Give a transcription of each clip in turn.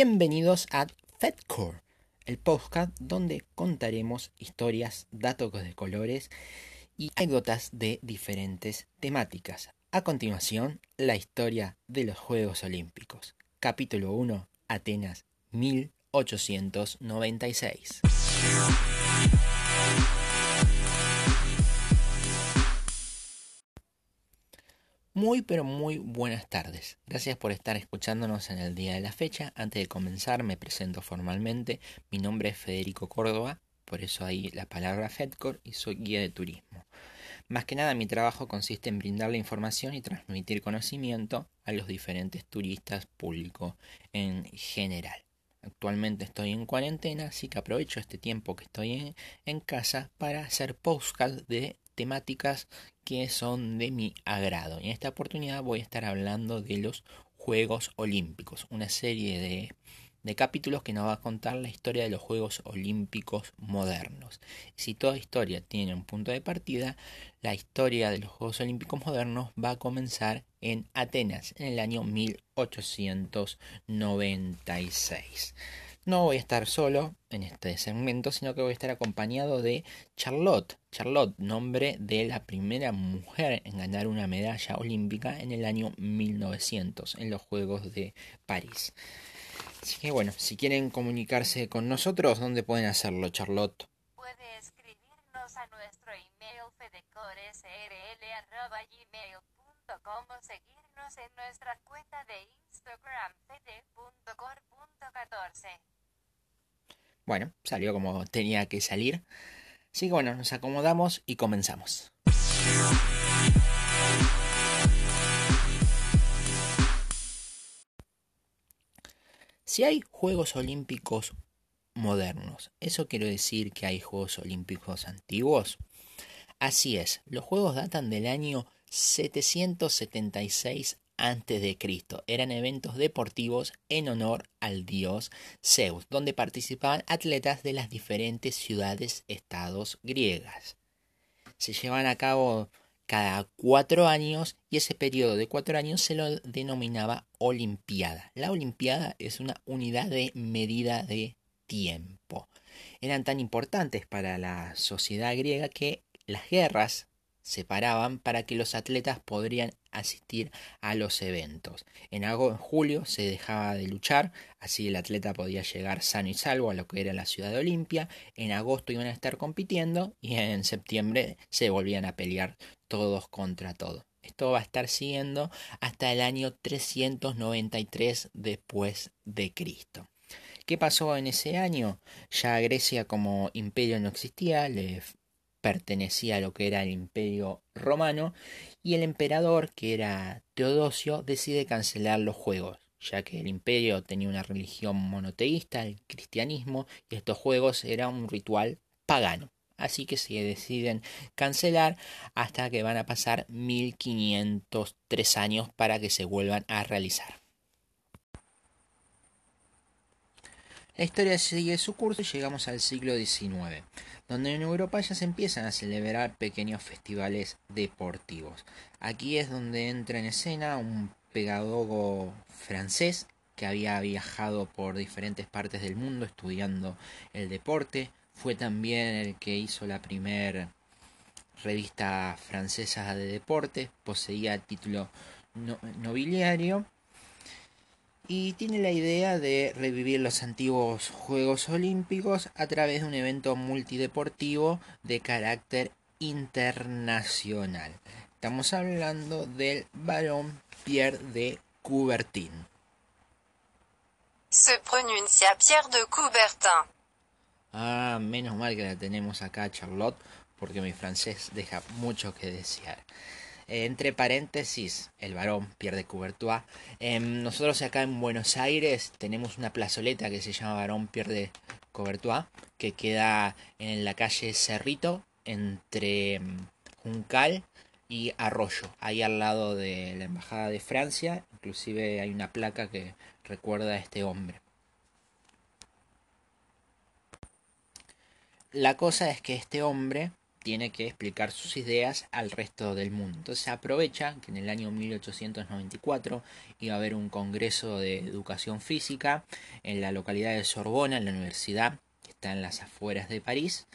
Bienvenidos a FedCore, el podcast donde contaremos historias, datos de colores y anécdotas de diferentes temáticas. A continuación, la historia de los Juegos Olímpicos. Capítulo 1, Atenas 1896. Muy pero muy buenas tardes. Gracias por estar escuchándonos en el día de la fecha. Antes de comenzar me presento formalmente. Mi nombre es Federico Córdoba, por eso ahí la palabra FedCor y soy guía de turismo. Más que nada mi trabajo consiste en brindarle información y transmitir conocimiento a los diferentes turistas públicos en general. Actualmente estoy en cuarentena, así que aprovecho este tiempo que estoy en, casa para hacer podcast de temáticas que son de mi agrado. Y en esta oportunidad voy a estar hablando de los Juegos Olímpicos, una serie de, de capítulos que nos va a contar la historia de los Juegos Olímpicos modernos. Si toda historia tiene un punto de partida, la historia de los Juegos Olímpicos modernos va a comenzar en Atenas en el año 1896. No voy a estar solo en este segmento, sino que voy a estar acompañado de Charlotte. Charlotte, nombre de la primera mujer en ganar una medalla olímpica en el año 1900 en los Juegos de París. Así que bueno, si quieren comunicarse con nosotros, ¿dónde pueden hacerlo, Charlotte? Puede escribirnos a nuestro email fedecoresrl.gmail.com o seguirnos en nuestra cuenta de Instagram fede.cor.14. Bueno, salió como tenía que salir. Así que bueno, nos acomodamos y comenzamos. Si hay Juegos Olímpicos modernos, ¿eso quiere decir que hay Juegos Olímpicos antiguos? Así es, los Juegos datan del año 776 antes de Cristo. Eran eventos deportivos en honor al dios Zeus, donde participaban atletas de las diferentes ciudades estados griegas. Se llevan a cabo cada cuatro años y ese periodo de cuatro años se lo denominaba Olimpiada. La Olimpiada es una unidad de medida de tiempo. Eran tan importantes para la sociedad griega que las guerras separaban para que los atletas podrían asistir a los eventos. En, en julio se dejaba de luchar, así el atleta podía llegar sano y salvo a lo que era la ciudad de Olimpia. En agosto iban a estar compitiendo y en septiembre se volvían a pelear todos contra todos. Esto va a estar siguiendo hasta el año 393 después de Cristo. ¿Qué pasó en ese año? Ya Grecia como imperio no existía, le pertenecía a lo que era el imperio romano y el emperador, que era Teodosio, decide cancelar los juegos, ya que el imperio tenía una religión monoteísta, el cristianismo, y estos juegos eran un ritual pagano. Así que se deciden cancelar hasta que van a pasar 1503 años para que se vuelvan a realizar. La historia sigue su curso y llegamos al siglo XIX, donde en Europa ya se empiezan a celebrar pequeños festivales deportivos. Aquí es donde entra en escena un pedagogo francés que había viajado por diferentes partes del mundo estudiando el deporte. Fue también el que hizo la primera revista francesa de deportes, poseía título nobiliario y tiene la idea de revivir los antiguos Juegos Olímpicos a través de un evento multideportivo de carácter internacional. Estamos hablando del varón Pierre de Coubertin. Se pronuncia Pierre de Coubertin. Ah, menos mal que la tenemos acá, Charlotte, porque mi francés deja mucho que desear entre paréntesis, el varón pierde Coubertois. Em, nosotros acá en Buenos Aires tenemos una plazoleta que se llama Varón pierde Coubertois, que queda en la calle Cerrito, entre em, Juncal y Arroyo, ahí al lado de la Embajada de Francia. Inclusive hay una placa que recuerda a este hombre. La cosa es que este hombre tiene que explicar sus ideas al resto del mundo. Entonces aprovecha que en el año 1894 iba a haber un congreso de educación física en la localidad de Sorbona, en la universidad que está en las afueras de París,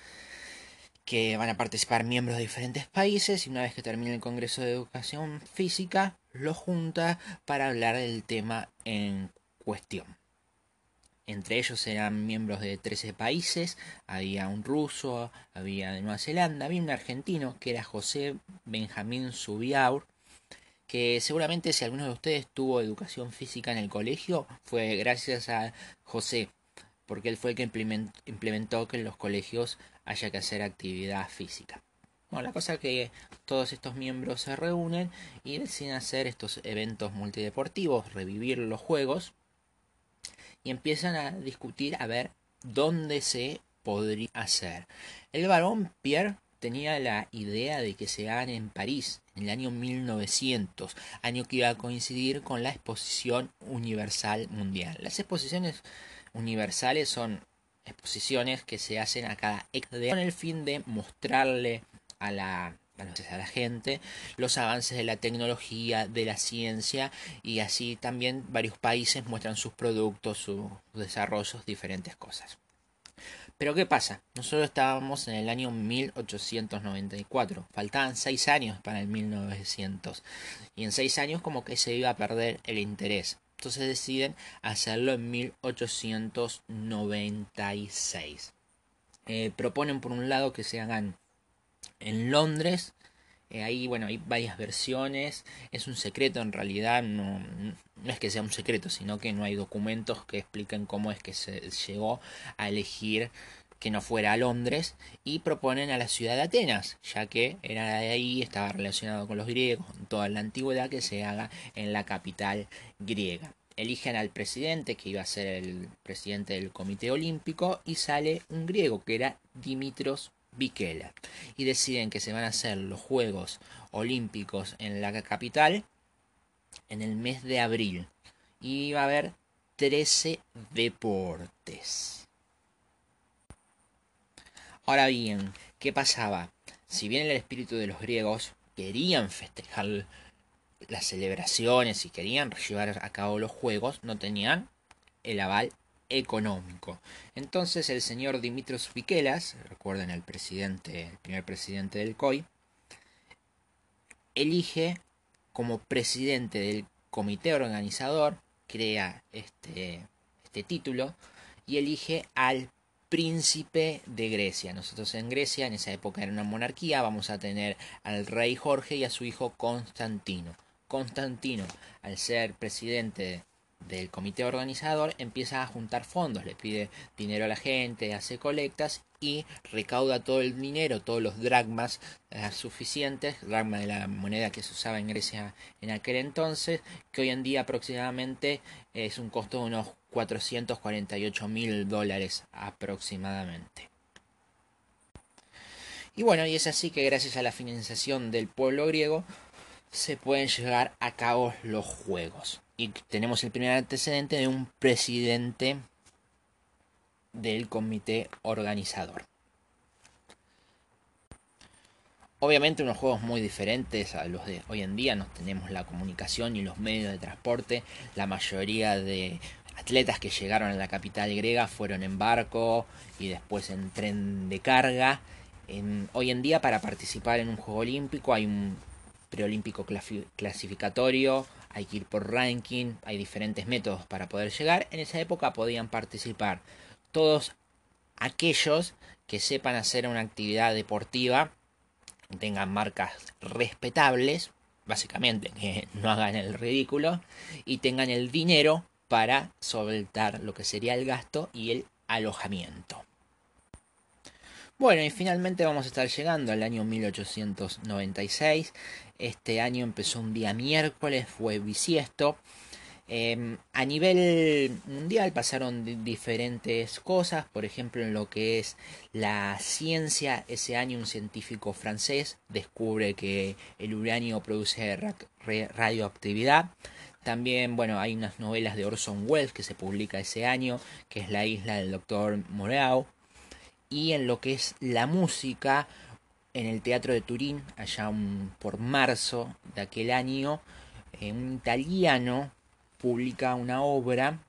que van a participar miembros de diferentes países y una vez que termine el congreso de educación física, lo junta para hablar del tema en cuestión. Entre ellos eran miembros de 13 países, había un ruso, había de Nueva Zelanda, había un argentino que era José Benjamín Subiaur, que seguramente si alguno de ustedes tuvo educación física en el colegio fue gracias a José, porque él fue el que implementó que en los colegios haya que hacer actividad física. Bueno, la cosa es que todos estos miembros se reúnen y deciden hacer estos eventos multideportivos, revivir los juegos y empiezan a discutir a ver dónde se podría hacer. El varón Pierre tenía la idea de que se hagan en París en el año 1900, año que iba a coincidir con la Exposición Universal Mundial. Las exposiciones universales son exposiciones que se hacen a cada con el fin de mostrarle a la a la gente los avances de la tecnología, de la ciencia y así también varios países muestran sus productos, sus desarrollos, diferentes cosas. Pero ¿qué pasa? Nosotros estábamos en el año 1894, faltaban seis años para el 1900 y en seis años como que se iba a perder el interés. Entonces deciden hacerlo en 1896. Eh, proponen por un lado que se hagan en Londres. Eh, ahí, bueno, hay varias versiones. Es un secreto en realidad, no, no es que sea un secreto, sino que no hay documentos que expliquen cómo es que se llegó a elegir que no fuera a Londres y proponen a la ciudad de Atenas, ya que era de ahí, estaba relacionado con los griegos, con toda la antigüedad que se haga en la capital griega. Eligen al presidente, que iba a ser el presidente del Comité Olímpico, y sale un griego, que era Dimitros Vikela. Y deciden que se van a hacer los Juegos Olímpicos en la capital en el mes de abril. Y va a haber 13 deportes. Ahora bien, ¿qué pasaba? Si bien el espíritu de los griegos querían festejar las celebraciones y querían llevar a cabo los juegos, no tenían el aval económico. Entonces el señor Dimitros Fikelas, recuerden el presidente, el primer presidente del COI, elige como presidente del comité organizador, crea este, este título y elige al príncipe de Grecia. Nosotros en Grecia, en esa época era una monarquía, vamos a tener al rey Jorge y a su hijo Constantino. Constantino, al ser presidente del comité organizador, empieza a juntar fondos, le pide dinero a la gente, hace colectas y recauda todo el dinero, todos los dragmas eh, suficientes, dragma de la moneda que se usaba en Grecia en aquel entonces, que hoy en día aproximadamente es un costo de unos 448 mil dólares aproximadamente. Y bueno, y es así que gracias a la financiación del pueblo griego se pueden llevar a cabo los juegos. Y tenemos el primer antecedente de un presidente del comité organizador. Obviamente unos juegos muy diferentes a los de hoy en día, no tenemos la comunicación y los medios de transporte, la mayoría de atletas que llegaron a la capital griega fueron en barco y después en tren de carga. hoy en día para participar en un juego olímpico hay un preolímpico clasificatorio, hay que ir por ranking, hay diferentes métodos para poder llegar. En esa época podían participar todos aquellos que sepan hacer una actividad deportiva, tengan marcas respetables, básicamente que no hagan el ridículo y tengan el dinero para soltar lo que sería el gasto y el alojamiento. Bueno, y finalmente vamos a estar llegando al año 1896. Este año empezó un día miércoles, fue bisiesto. Em, a nivel mundial pasaron diferentes cosas, por ejemplo en lo que es la ciencia, ese año un científico francés descubre que el uranio produce radioactividad. También, bueno, hay unas novelas de Orson Welles que se publica ese año, que es La isla del doctor Moreau. Y en lo que es la música, en el Teatro de Turín, allá por marzo de aquel año, eh, un italiano publica una obra,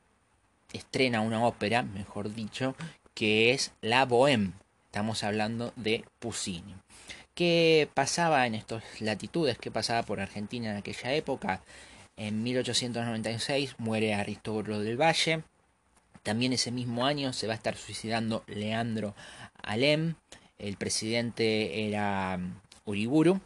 estrena una ópera, mejor dicho, que es La Bohème. Estamos hablando de Puccini. ¿Qué pasaba en estas latitudes? ¿Qué pasaba por Argentina en aquella época? En 1896 muere Aristóbulo del Valle. También ese mismo año se va a estar suicidando Leandro Alem. El presidente era Uriburu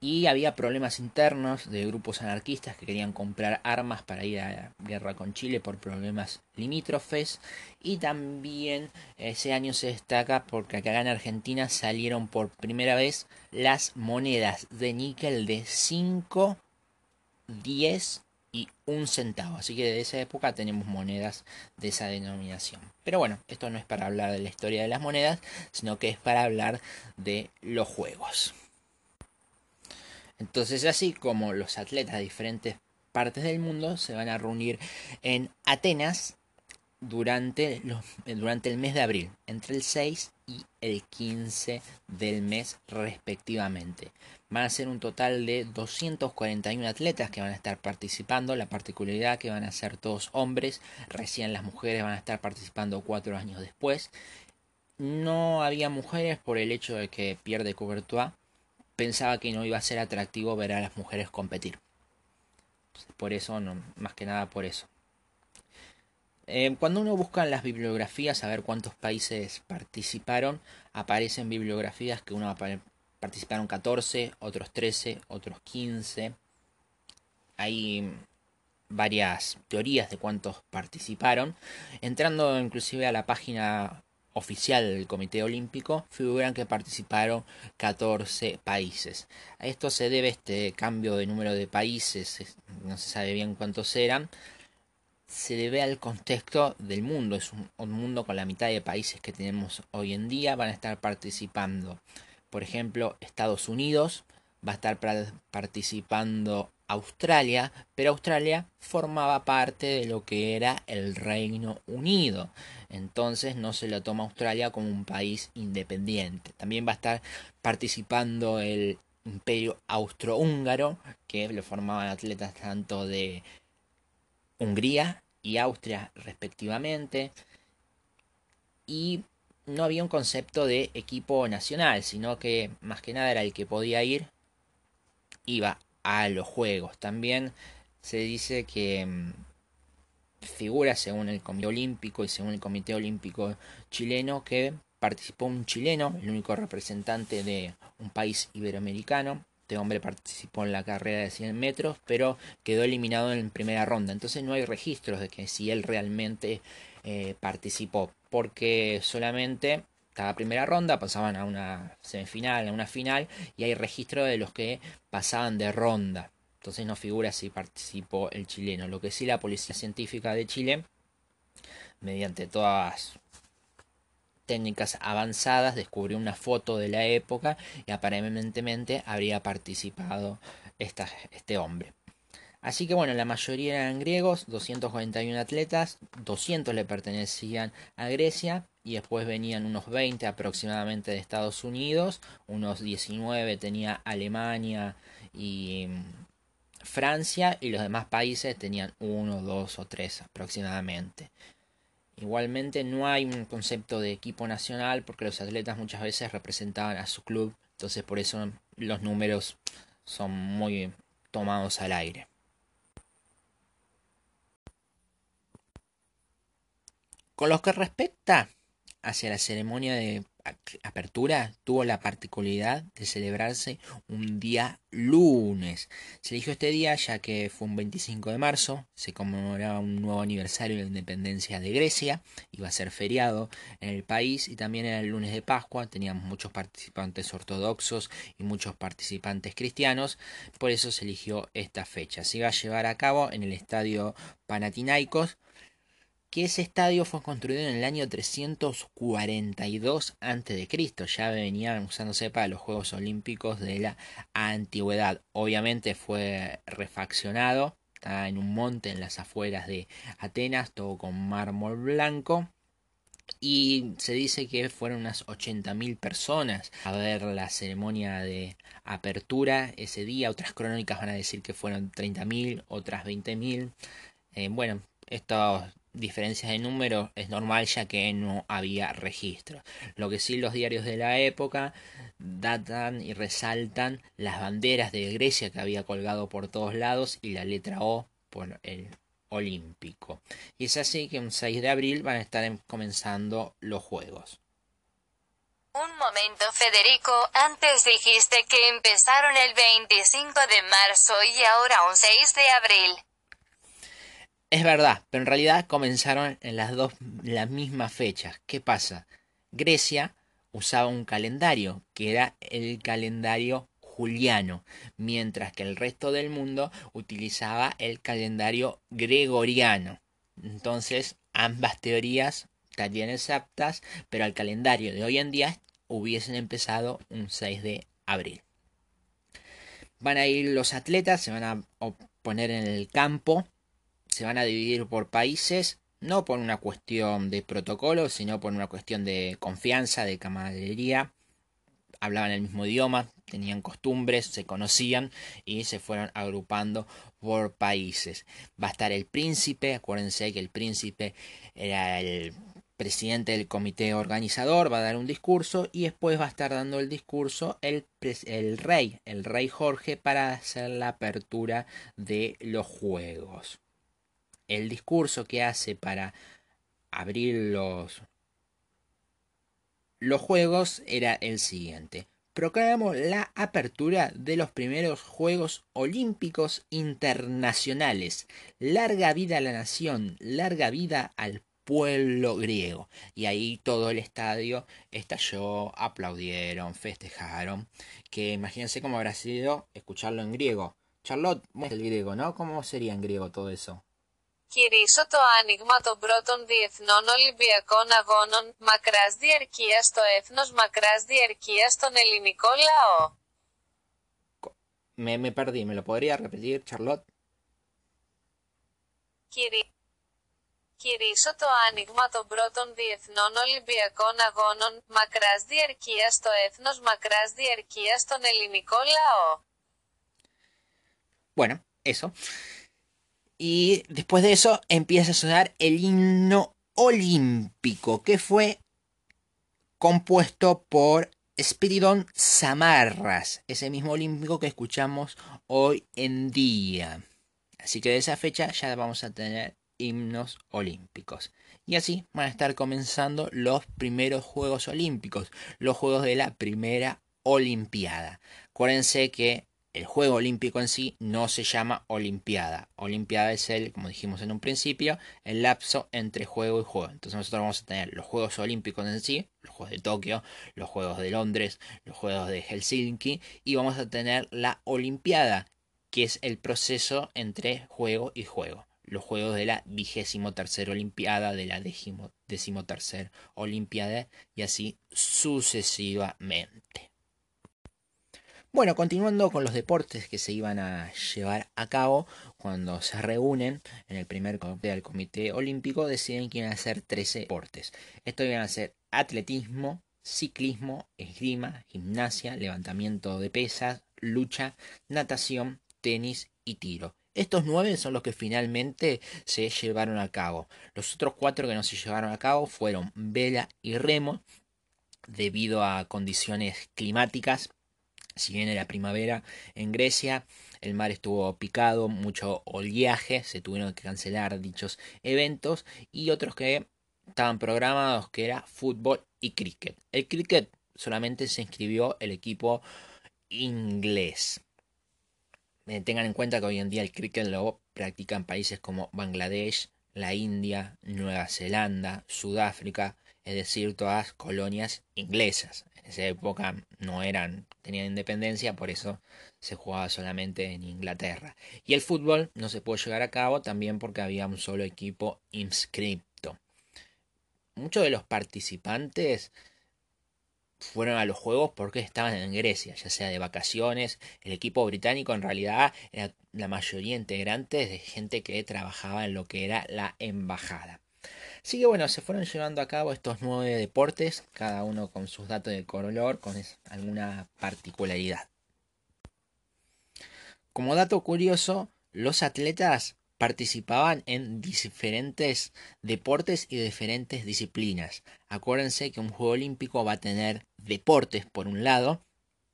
y había problemas internos de grupos anarquistas que querían comprar armas para ir a la guerra con Chile por problemas limítrofes y también ese año se destaca porque acá en Argentina salieron por primera vez las monedas de níquel de 5, 10 y un centavo. Así que de esa época tenemos monedas de esa denominación. Pero bueno, esto no es para hablar de la historia de las monedas, sino que es para hablar de los juegos. Entonces así como los atletas de diferentes partes del mundo se van a reunir en Atenas durante, los, durante el mes de abril, entre el 6 y el 15 del mes respectivamente. Van a ser un total de 241 atletas que van a estar participando. La particularidad que van a ser todos hombres, recién las mujeres van a estar participando cuatro años después. No había mujeres por el hecho de que pierde Coubertois pensaba que no iba a ser atractivo ver a las mujeres competir. Por eso, no, más que nada por eso. Eh, cuando uno busca en las bibliografías a ver cuántos países participaron, aparecen bibliografías que uno participaron 14, otros 13, otros 15. Hay varias teorías de cuántos participaron. Entrando inclusive a la página oficial del Comité Olímpico figuran que participaron 14 países. A esto se debe este cambio de número de países, no se sabe bien cuántos eran, se debe al contexto del mundo, es un, mundo con la mitad de países que tenemos hoy en día, van a estar participando, por ejemplo, Estados Unidos, va a estar participando Australia, pero Australia formaba parte de lo que era el Reino Unido. Entonces no se lo toma Australia como un país independiente. También va a estar participando el Imperio Austrohúngaro, que lo formaban atletas tanto de Hungría y Austria respectivamente. Y no había un concepto de equipo nacional, sino que más que nada era el que podía ir, iba a los Juegos. También se dice que mm, figura según el Comité Olímpico y según el Comité Olímpico chileno que participó un chileno, el único representante de un país iberoamericano. Este hombre participó en la carrera de 100 metros, pero quedó eliminado en primera ronda. Entonces no hay registros de que si él realmente eh, participó, porque solamente cada primera ronda pasaban a una semifinal, a una final, y hay registro de los que pasaban de ronda. Entonces no figura si participó el chileno. Lo que sí la Policía Científica de Chile, mediante todas técnicas avanzadas, descubrió una foto de la época y aparentemente habría participado este hombre. Así que bueno, la mayoría eran griegos, 241 atletas, 200 le pertenecían a Grecia y después venían unos 20 aproximadamente de Estados Unidos, unos 19 tenía Alemania y mm, Francia y los demás países tenían uno, dos o tres aproximadamente. Igualmente no hay un concepto de equipo nacional porque los atletas muchas veces representaban a su club, entonces por eso los números son muy tomados al aire. Con lo que respecta hacia la ceremonia de apertura, tuvo la particularidad de celebrarse un día lunes. Se eligió este día ya que fue un 25 de marzo, se conmemoraba un nuevo aniversario de la independencia de Grecia, iba a ser feriado en el país y también era el lunes de Pascua, teníamos muchos participantes ortodoxos y muchos participantes cristianos, por eso se eligió esta fecha. Se iba a llevar a cabo en el estadio Panathinaikos que ese estadio fue construido en el año 342 a.C. Ya venían usándose para los Juegos Olímpicos de la antigüedad. Obviamente fue refaccionado, está en un monte en las afueras de Atenas, todo con mármol blanco. y se dice que fueron unas 80.000 personas a ver la ceremonia de apertura ese día. Otras crónicas van a decir que fueron 30.000, otras 20.000. Eh, bueno, estas diferencias de número es normal ya que no había registro. Lo que sí los diarios de la época datan y resaltan las banderas de Grecia que había colgado por todos lados y la letra O por el olímpico. Y es así que un 6 de abril van a estar comenzando los Juegos. Un momento, Federico, antes dijiste que empezaron el 25 de marzo y ahora un 6 de abril. Es verdad, pero en realidad comenzaron en las dos las mismas fechas. ¿Qué pasa? Grecia usaba un calendario que era el calendario juliano, mientras que el resto del mundo utilizaba el calendario gregoriano. Entonces, ambas teorías estarían exactas, pero el calendario de hoy en día hubiesen empezado un 6 de abril. Van a ir los atletas, se van a poner en el campo, se van a dividir por países, no por una cuestión de protocolo, sino por una cuestión de confianza, de camaradería. Hablaban el mismo idioma, tenían costumbres, se conocían y se fueron agrupando por países. Va a estar el príncipe, acuérdense que el príncipe era el presidente del comité organizador, va a dar un discurso y después va a estar dando el discurso el, el rey, el rey Jorge, para hacer la apertura de los juegos. El discurso que hace para abrir los, los juegos era el siguiente proclamamos la apertura de los primeros Juegos Olímpicos Internacionales. Larga vida a la nación, larga vida al pueblo griego. Y ahí todo el estadio estalló, aplaudieron, festejaron. Que imagínense cómo habrá sido escucharlo en griego. Charlotte, el griego, ¿no? ¿Cómo sería en griego todo eso? Κηρύσω το άνοιγμα των πρώτων διεθνών Ολυμπιακών Αγώνων μακράς διαρκείας στο έθνος μακράς διαρκείας στον ελληνικό λαό. Me, me perdí, ¿me lo podría repetir, Charlotte? Κηρύ... Κηρύσω το άνοιγμα των πρώτων διεθνών Ολυμπιακών Αγώνων μακράς διαρκείας στο έθνος μακράς διαρκείας στον ελληνικό λαό. Bueno, eso. Y después de eso empieza a sonar el himno olímpico, que fue compuesto por Spiridon Samarras, ese mismo olímpico que escuchamos hoy en día. Así que de esa fecha ya vamos a tener himnos olímpicos. Y así van a estar comenzando los primeros Juegos Olímpicos, los Juegos de la primera Olimpiada. Acuérdense que el juego olímpico en sí no se llama Olimpiada. Olimpiada es el, como dijimos en un principio, el lapso entre juego y juego. Entonces nosotros vamos a tener los Juegos Olímpicos en sí, los Juegos de Tokio, los Juegos de Londres, los Juegos de Helsinki y vamos a tener la Olimpiada, que es el proceso entre juego y juego. Los Juegos de la vigésimo tercera Olimpiada, de la décimo tercera Olimpiada y así sucesivamente. Bueno, continuando con los deportes que se iban a llevar a cabo, cuando se reúnen en el primer comité del Comité Olímpico, deciden que iban a hacer 13 deportes. Esto iban a ser atletismo, ciclismo, esgrima, gimnasia, levantamiento de pesas, lucha, natación, tenis y tiro. Estos nueve son los que finalmente se llevaron a cabo. Los otros cuatro que no se llevaron a cabo fueron vela y remo, debido a condiciones climáticas si bien era primavera en Grecia, el mar estuvo picado, mucho oleaje, se tuvieron que cancelar dichos eventos y otros que estaban programados que era fútbol y cricket. El cricket solamente se inscribió el equipo inglés. Eh, tengan en cuenta que hoy en día el cricket lo practican países como Bangladesh, la India, Nueva Zelanda, Sudáfrica, es decir, todas colonias inglesas esa época no eran, tenían independencia, por eso se jugaba solamente en Inglaterra. Y el fútbol no se pudo llevar a cabo también porque había un solo equipo inscripto. Muchos de los participantes fueron a los juegos porque estaban en Grecia, ya sea de vacaciones. El equipo británico en realidad era la mayoría integrantes de gente que trabajaba en lo que era la embajada. Así que bueno, se fueron llevando a cabo estos nueve deportes, cada uno con sus datos de color, con alguna particularidad. Como dato curioso, los atletas participaban en diferentes deportes y diferentes disciplinas. Acuérdense que un Juego Olímpico va a tener deportes por un lado,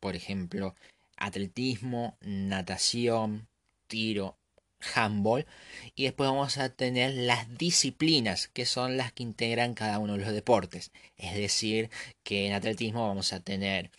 por ejemplo, atletismo, natación, tiro, handball, y después vamos a tener las disciplinas, que son las que integran cada uno de los deportes. Es decir, que en atletismo vamos a tener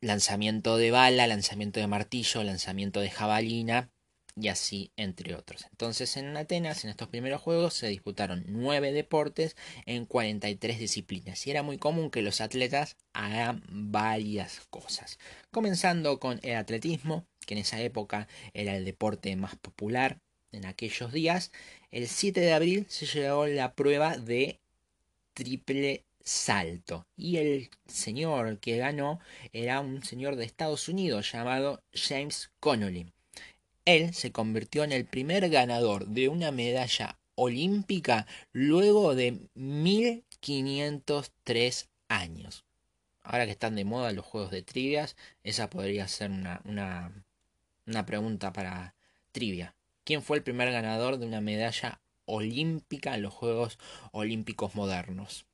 lanzamiento de bala, lanzamiento de martillo, lanzamiento de jabalina, y así entre otros. Entonces en Atenas, en estos primeros juegos, se disputaron nueve deportes en 43 disciplinas y era muy común que los atletas hagan varias cosas. Comenzando con el atletismo, que en esa época era el deporte más popular en aquellos días, el 7 de abril se llevó la prueba de triple salto y el señor que ganó era un señor de Estados Unidos llamado James Connolly él se convirtió en el primer ganador de una medalla olímpica luego de 1503 años. Ahora que están de moda los juegos de trivias, esa podría ser una, una, una pregunta para trivia. ¿Quién fue el primer ganador de una medalla olímpica en los Juegos Olímpicos modernos?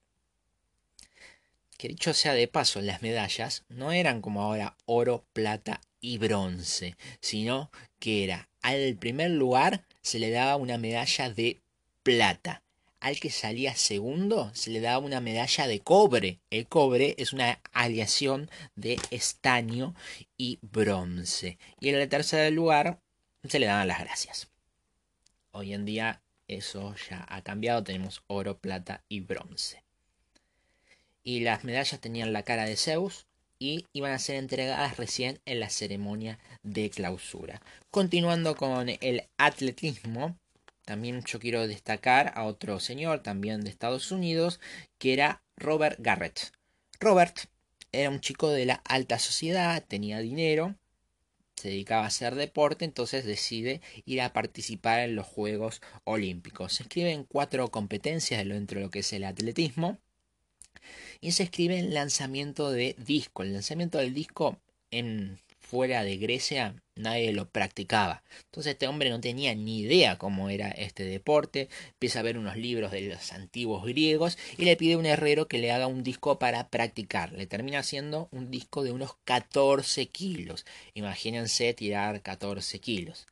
Que dicho sea de paso, las medallas no eran como ahora oro, plata y bronce, sino que era al primer lugar se le daba una medalla de plata. Al que salía segundo se le daba una medalla de cobre. El cobre es una aleación de estaño y bronce. Y en el tercer lugar se le daban las gracias. Hoy en día eso ya ha cambiado. Tenemos oro, plata y bronce. Y las medallas tenían la cara de Zeus, y iban a ser entregadas recién en la ceremonia de clausura. Continuando con el atletismo, también yo quiero destacar a otro señor, también de Estados Unidos, que era Robert Garrett. Robert era un chico de la alta sociedad, tenía dinero, se dedicaba a hacer deporte, entonces decide ir a participar en los Juegos Olímpicos. Se escriben cuatro competencias dentro de lo que es el atletismo y se escribe el lanzamiento de disco. El lanzamiento del disco en fuera de Grecia nadie lo practicaba. Entonces este hombre no tenía ni idea cómo era este deporte, empieza a ver unos libros de los antiguos griegos y le pide a un herrero que le haga un disco para practicar. Le termina haciendo un disco de unos 14 kilos. Imagínense tirar 14 kilos.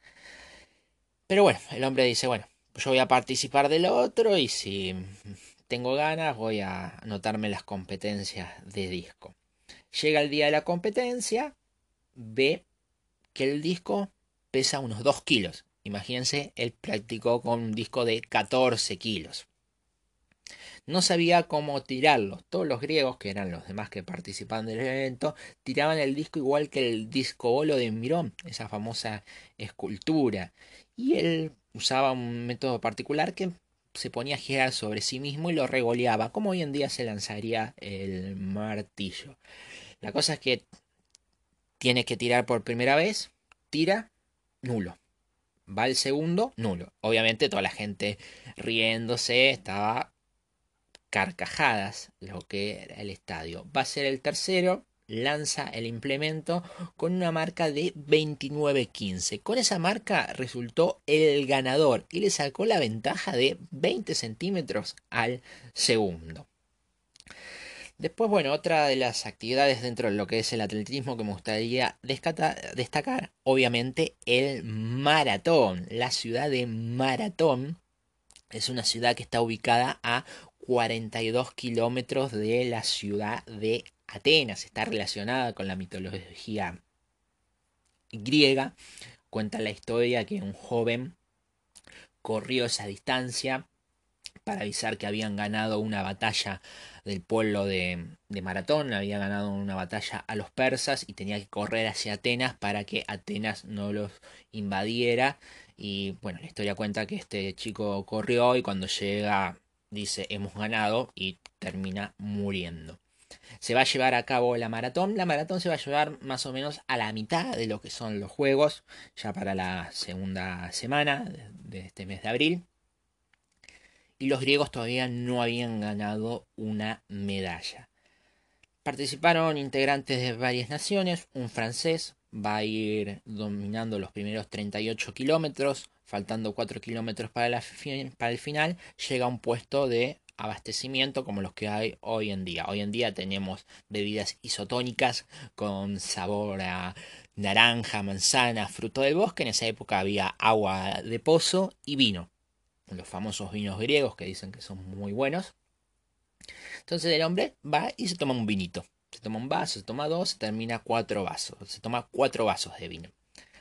Pero bueno, el hombre dice, bueno, yo voy a participar del otro y si tengo ganas, voy a anotarme las competencias de disco. Llega el día de la competencia, ve que el disco pesa unos 2 kilos. Imagínense, él practicó con un disco de 14 kilos. No sabía cómo tirarlo. Todos los griegos, que eran los demás que participaban del evento, tiraban el disco igual que el disco bolo de Mirón, esa famosa escultura. Y él usaba un método particular que se ponía a girar sobre sí mismo y lo regoleaba, como hoy en día se lanzaría el martillo. La cosa es que tiene que tirar por primera vez, tira, nulo. Va el segundo, nulo. Obviamente toda la gente riéndose, estaba carcajadas lo que era el estadio. Va a ser el tercero, lanza el implemento con una marca de 29.15. Con esa marca resultó el ganador y le sacó la ventaja de 20 centímetros al segundo. Después, bueno, otra de las actividades dentro de lo que es el atletismo que me gustaría destacar, obviamente, el maratón. La ciudad de Maratón es una ciudad que está ubicada a 42 kilómetros de la ciudad de Atenas, está relacionada con la mitología griega. Cuenta la historia que un joven corrió esa distancia para avisar que habían ganado una batalla del pueblo de, Maratón, había ganado una batalla a los persas y tenía que correr hacia Atenas para que Atenas no los invadiera. Y bueno, la historia cuenta que este chico corrió y cuando llega dice hemos ganado y termina muriendo se va a llevar a cabo la maratón. La maratón se va a llevar más o menos a la mitad de lo que son los juegos, ya para la segunda semana de este mes de abril. Los griegos todavía no habían ganado una medalla. Participaron integrantes de varias naciones, un francés va a ir dominando los primeros 38 kilómetros, faltando 4 kilómetros para, para el final, llega a un puesto de abastecimiento como los que hay hoy en día. Hoy en día tenemos bebidas isotónicas con sabor a naranja, manzana, fruto del bosque. En esa época había agua de pozo y vino. Los famosos vinos griegos que dicen que son muy buenos. Entonces el hombre va y se toma un vinito. Se toma un vaso, se toma dos, se termina cuatro vasos. Se toma cuatro vasos de vino.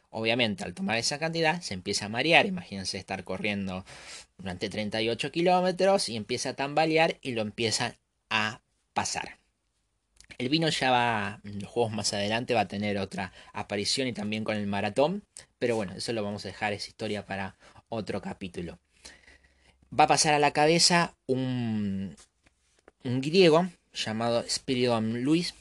Obviamente, al tomar esa cantidad, se empieza a marear. Imagínense estar corriendo durante 38 kilómetros y empieza a tambalear y lo empieza a pasar. El vino ya va, en los juegos más adelante va a tener otra aparición y también con el maratón. Pero bueno, eso lo vamos a dejar, esa historia para otro capítulo. Va a pasar a la cabeza un, un griego llamado Spiridon Luis,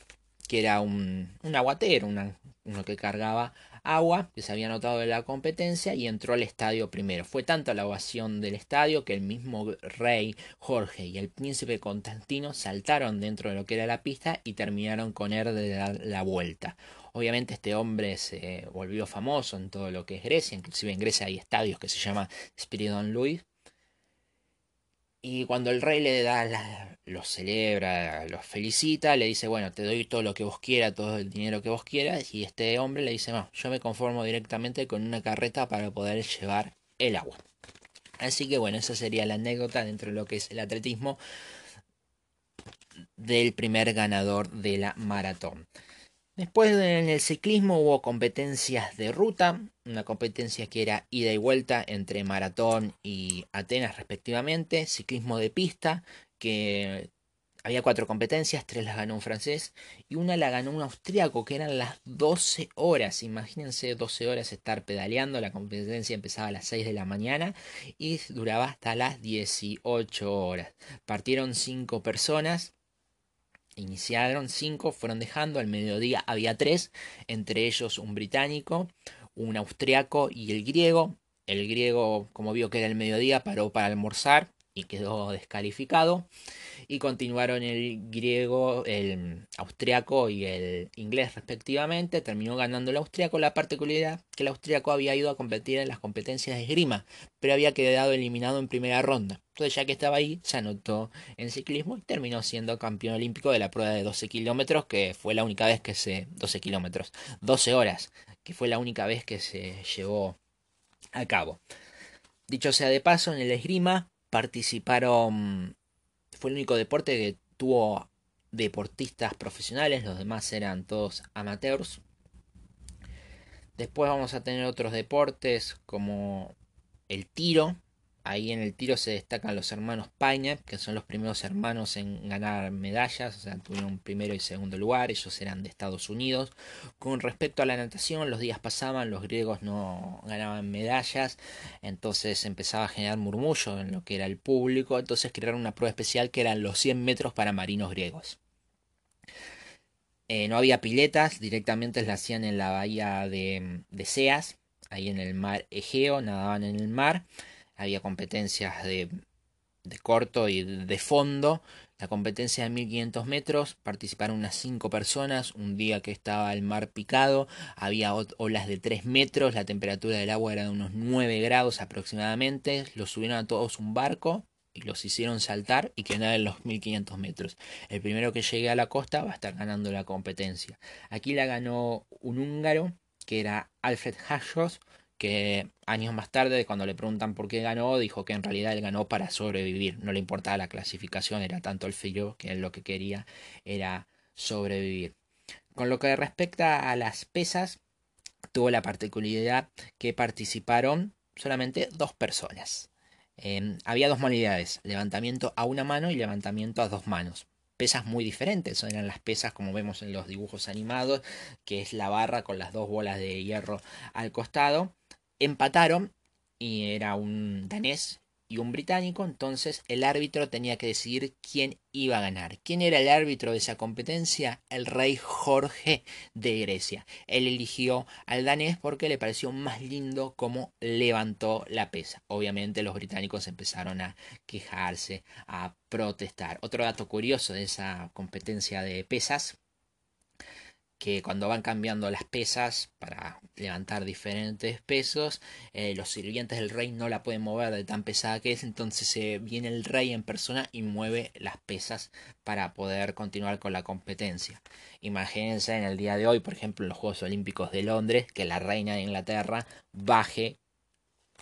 que era un, un aguatero, uno que cargaba agua, que se había notado de la competencia, y entró al estadio primero. Fue tanta la ovación del estadio que el mismo rey Jorge y el príncipe Constantino saltaron dentro de lo que era la pista y terminaron con él de dar la vuelta. Obviamente este hombre se volvió famoso en todo lo que es Grecia, inclusive en Grecia hay estadios que se llama Spiridon Louis, y cuando el rey le da, los celebra, los felicita, le dice, bueno, te doy todo lo que vos quieras, todo el dinero que vos quieras. Y este hombre le dice, no, yo me conformo directamente con una carreta para poder llevar el agua. Así que bueno, esa sería la anécdota dentro de lo que es el atletismo del primer ganador de la maratón. Después en el ciclismo hubo competencias de ruta, una competencia que era ida y vuelta entre Maratón y Atenas respectivamente, ciclismo de pista, que había cuatro competencias, tres las ganó un francés y una la ganó un austriaco, que eran las 12 horas. Imagínense 12 horas estar pedaleando, la competencia empezaba a las 6 de la mañana y duraba hasta las 18 horas. Partieron cinco personas Iniciaron cinco, fueron dejando, al mediodía había tres, entre ellos un británico, un austriaco y el griego. El griego, como vio que era el mediodía, paró para almorzar y quedó descalificado y continuaron el griego, el austriaco y el inglés respectivamente. Terminó ganando el austriaco. La particularidad que el austriaco había ido a competir en las competencias de esgrima, pero había quedado eliminado en primera ronda. Entonces, ya que estaba ahí, se anotó en ciclismo y terminó siendo campeón olímpico de la prueba de 12 kilómetros, que fue la única vez que se. 12 kilómetros, 12 horas, que fue la única vez que se llevó a cabo. Dicho sea de paso, en el esgrima participaron fue el único deporte que tuvo deportistas profesionales, los demás eran todos amateurs. Después vamos a tener otros deportes como el tiro, Ahí en el tiro se destacan los hermanos Paine, que son los primeros hermanos en ganar medallas, o sea, tuvieron primero y segundo lugar, ellos eran de Estados Unidos. Con respecto a la natación, los días pasaban, los griegos no ganaban medallas, entonces empezaba a generar murmullo en lo que era el público, entonces crearon una prueba especial que eran los 100 metros para marinos griegos. Eh, no había piletas, directamente las hacían en la bahía de, de Seas, ahí en el mar Egeo, nadaban en el mar había competencias de, de corto y de fondo. La competencia de 1500 metros participaron unas 5 personas. Un día que estaba el mar picado, había olas de 3 metros. La temperatura del agua era de unos 9 grados aproximadamente. Los subieron a todos un barco y los hicieron saltar y quedar en los 1500 metros. El primero que llegue a la costa va a estar ganando la competencia. Aquí la ganó un húngaro que era Alfred Hashos que años más tarde, cuando le preguntan por qué ganó, dijo que en realidad él ganó para sobrevivir, no le importaba la clasificación, era tanto el frío que él lo que quería era sobrevivir. Con lo que respecta a las pesas, tuvo la particularidad que participaron solamente dos personas. Em, había dos modalidades, levantamiento a una mano y levantamiento a dos manos. Pesas muy diferentes, eran las pesas como vemos en los dibujos animados, que es la barra con las dos bolas de hierro al costado empataron y era un danés y un británico, entonces el árbitro tenía que decidir quién iba a ganar. ¿Quién era el árbitro de esa competencia? El rey Jorge de Grecia. Él eligió al danés porque le pareció más lindo cómo levantó la pesa. Obviamente los británicos empezaron a quejarse, a protestar. Otro dato curioso de esa competencia de pesas que cuando van cambiando las pesas para levantar diferentes pesos, eh, los sirvientes del rey no la pueden mover de tan pesada que es, entonces se viene el rey en persona y mueve las pesas para poder continuar con la competencia. Imagínense en el día de hoy, por ejemplo, en los Juegos Olímpicos de Londres, que la reina de Inglaterra baje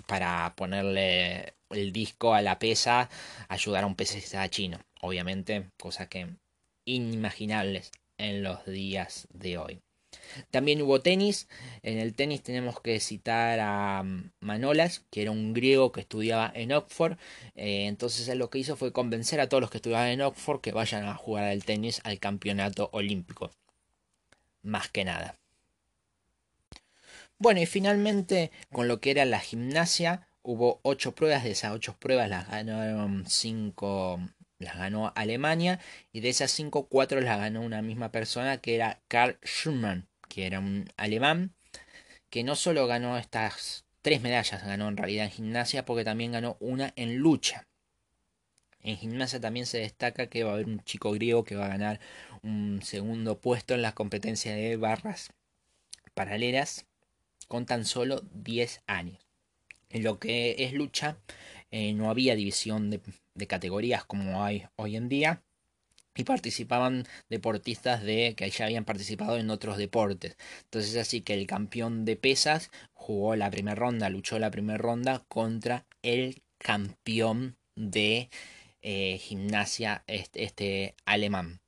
para ponerle el disco a la pesa, ayudar a un pesista chino. Obviamente, cosas que inimaginables en los días de hoy. También hubo tenis. En el tenis tenemos que citar a mm, Manolas, que era un griego que estudiaba en Oxford. Eh, entonces él lo que hizo fue convencer a todos los que estudiaban en Oxford que vayan a jugar al tenis al campeonato olímpico. Más que nada. Bueno, y finalmente con lo que era la gimnasia, hubo ocho pruebas. De esas ocho pruebas las ganaron cinco las ganó Alemania y de esas cinco, cuatro las ganó una misma persona que era Karl Schumann, que era un alemán que no solo ganó estas tres medallas, ganó en realidad en gimnasia porque también ganó una en lucha. En gimnasia también se destaca que va a haber un chico griego que va a ganar un segundo puesto en las competencias de barras paralelas con tan solo 10 años. En lo que es lucha, eh, no había división de, de categorías como hay hoy en día y participaban deportistas de que ya habían participado en otros deportes. Entonces así que el campeón de pesas jugó la primera ronda, luchó la primera ronda contra el campeón de eh, gimnasia este, este alemán.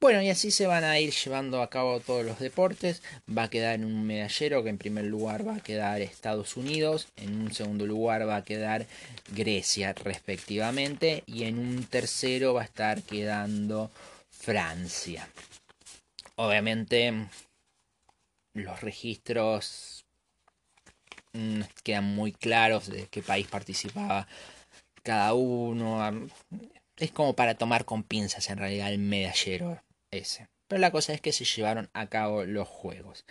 Bueno, y así se van a ir llevando a cabo todos los deportes. Va a quedar en un medallero que en primer lugar va a quedar Estados Unidos, en un segundo lugar va a quedar Grecia respectivamente y en un tercero va a estar quedando Francia. Obviamente los registros mm, quedan muy claros de qué país participaba cada uno. Es como para tomar con pinzas en realidad el medallero ese. Pero la cosa es que se llevaron a cabo los juegos.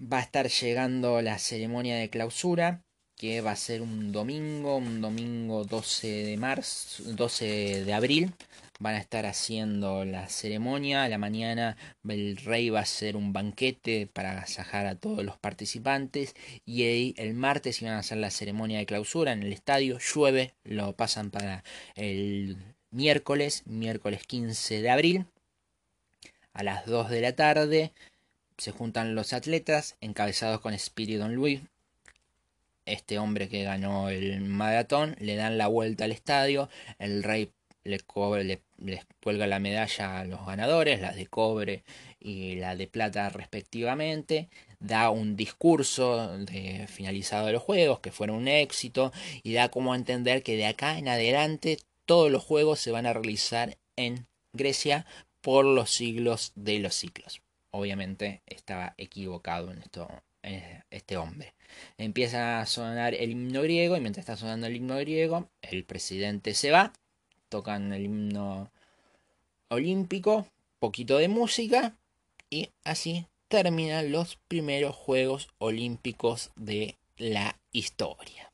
Va a estar llegando la ceremonia de clausura, que va a ser un domingo, un domingo 12 de marzo, 12 de abril. Van a estar haciendo la ceremonia. A la mañana el rey va a hacer un banquete para agasajar a todos los participantes. Y el martes iban a hacer la ceremonia de clausura en el estadio. Llueve, lo pasan para el miércoles, miércoles 15 de abril a las 2 de la tarde se juntan los atletas encabezados con Spirit Don Luis, este hombre que ganó el maratón, le dan la vuelta al estadio, el rey le, le, les cuelga la medalla a los ganadores, la de cobre y la de plata respectivamente, da un discurso de finalizado de los juegos, que fueron un éxito, y da como a entender que de acá en adelante todos los juegos se van a realizar en Grecia por los siglos de los siglos. Obviamente estaba equivocado en esto este hombre. Empieza a sonar el himno griego y mientras está sonando el himno griego, el presidente se va, tocan el himno olímpico, poquito de música y así terminan los primeros Juegos Olímpicos de la historia.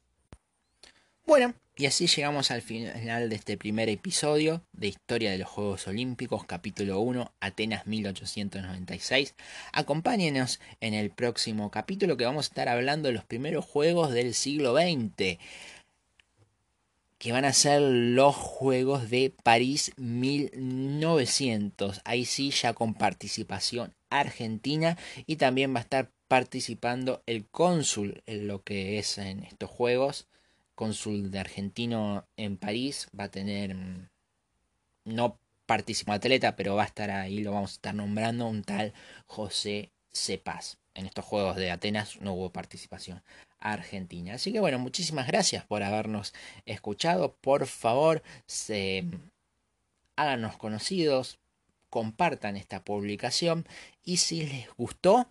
Bueno, y así llegamos al final de este primer episodio de Historia de los Juegos Olímpicos, capítulo 1, Atenas 1896. Acompáñenos en el próximo capítulo que vamos a estar hablando de los primeros Juegos del siglo XX, que van a ser los Juegos de París 1900. Ahí sí, ya con participación argentina y también va a estar participando el cónsul en lo que es en estos Juegos cónsul de argentino en París, va a tener, mm, no participó atleta, pero va a estar ahí, lo vamos a estar nombrando, un tal José Cepas. En estos Juegos de Atenas no hubo participación argentina. Así que bueno, muchísimas gracias por habernos escuchado. Por favor, se, háganos conocidos, compartan esta publicación y si les gustó,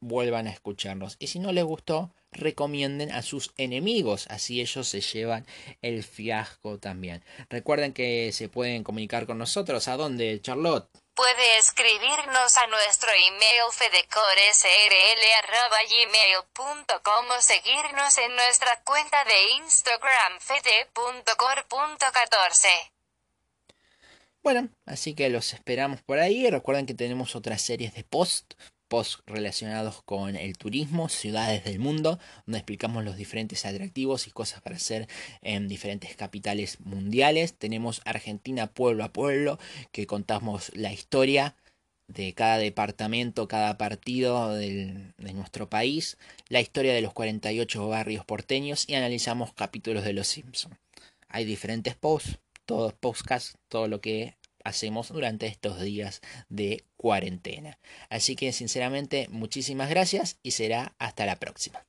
vuelvan a escucharnos. Y si no les gustó, recomienden a sus enemigos, así ellos se llevan el fiasco también. Recuerden que se pueden comunicar con nosotros. ¿A dónde, Charlotte? Puede escribirnos a nuestro email fedecoresrl.gmail.com o seguirnos en nuestra cuenta de Instagram fede.cor.14. Bueno, así que los esperamos por ahí. Recuerden que tenemos otras series de post post relacionados con el turismo, ciudades del mundo, donde explicamos los diferentes atractivos y cosas para hacer en diferentes capitales mundiales. Tenemos Argentina pueblo a pueblo, que contamos la historia de cada departamento, cada partido de nuestro país, la historia de los 48 barrios porteños y analizamos capítulos de Los Simpsons. Hay diferentes posts, todos podcasts, todo lo que hacemos durante estos días de cuarentena. Así que sinceramente muchísimas gracias y será hasta la próxima.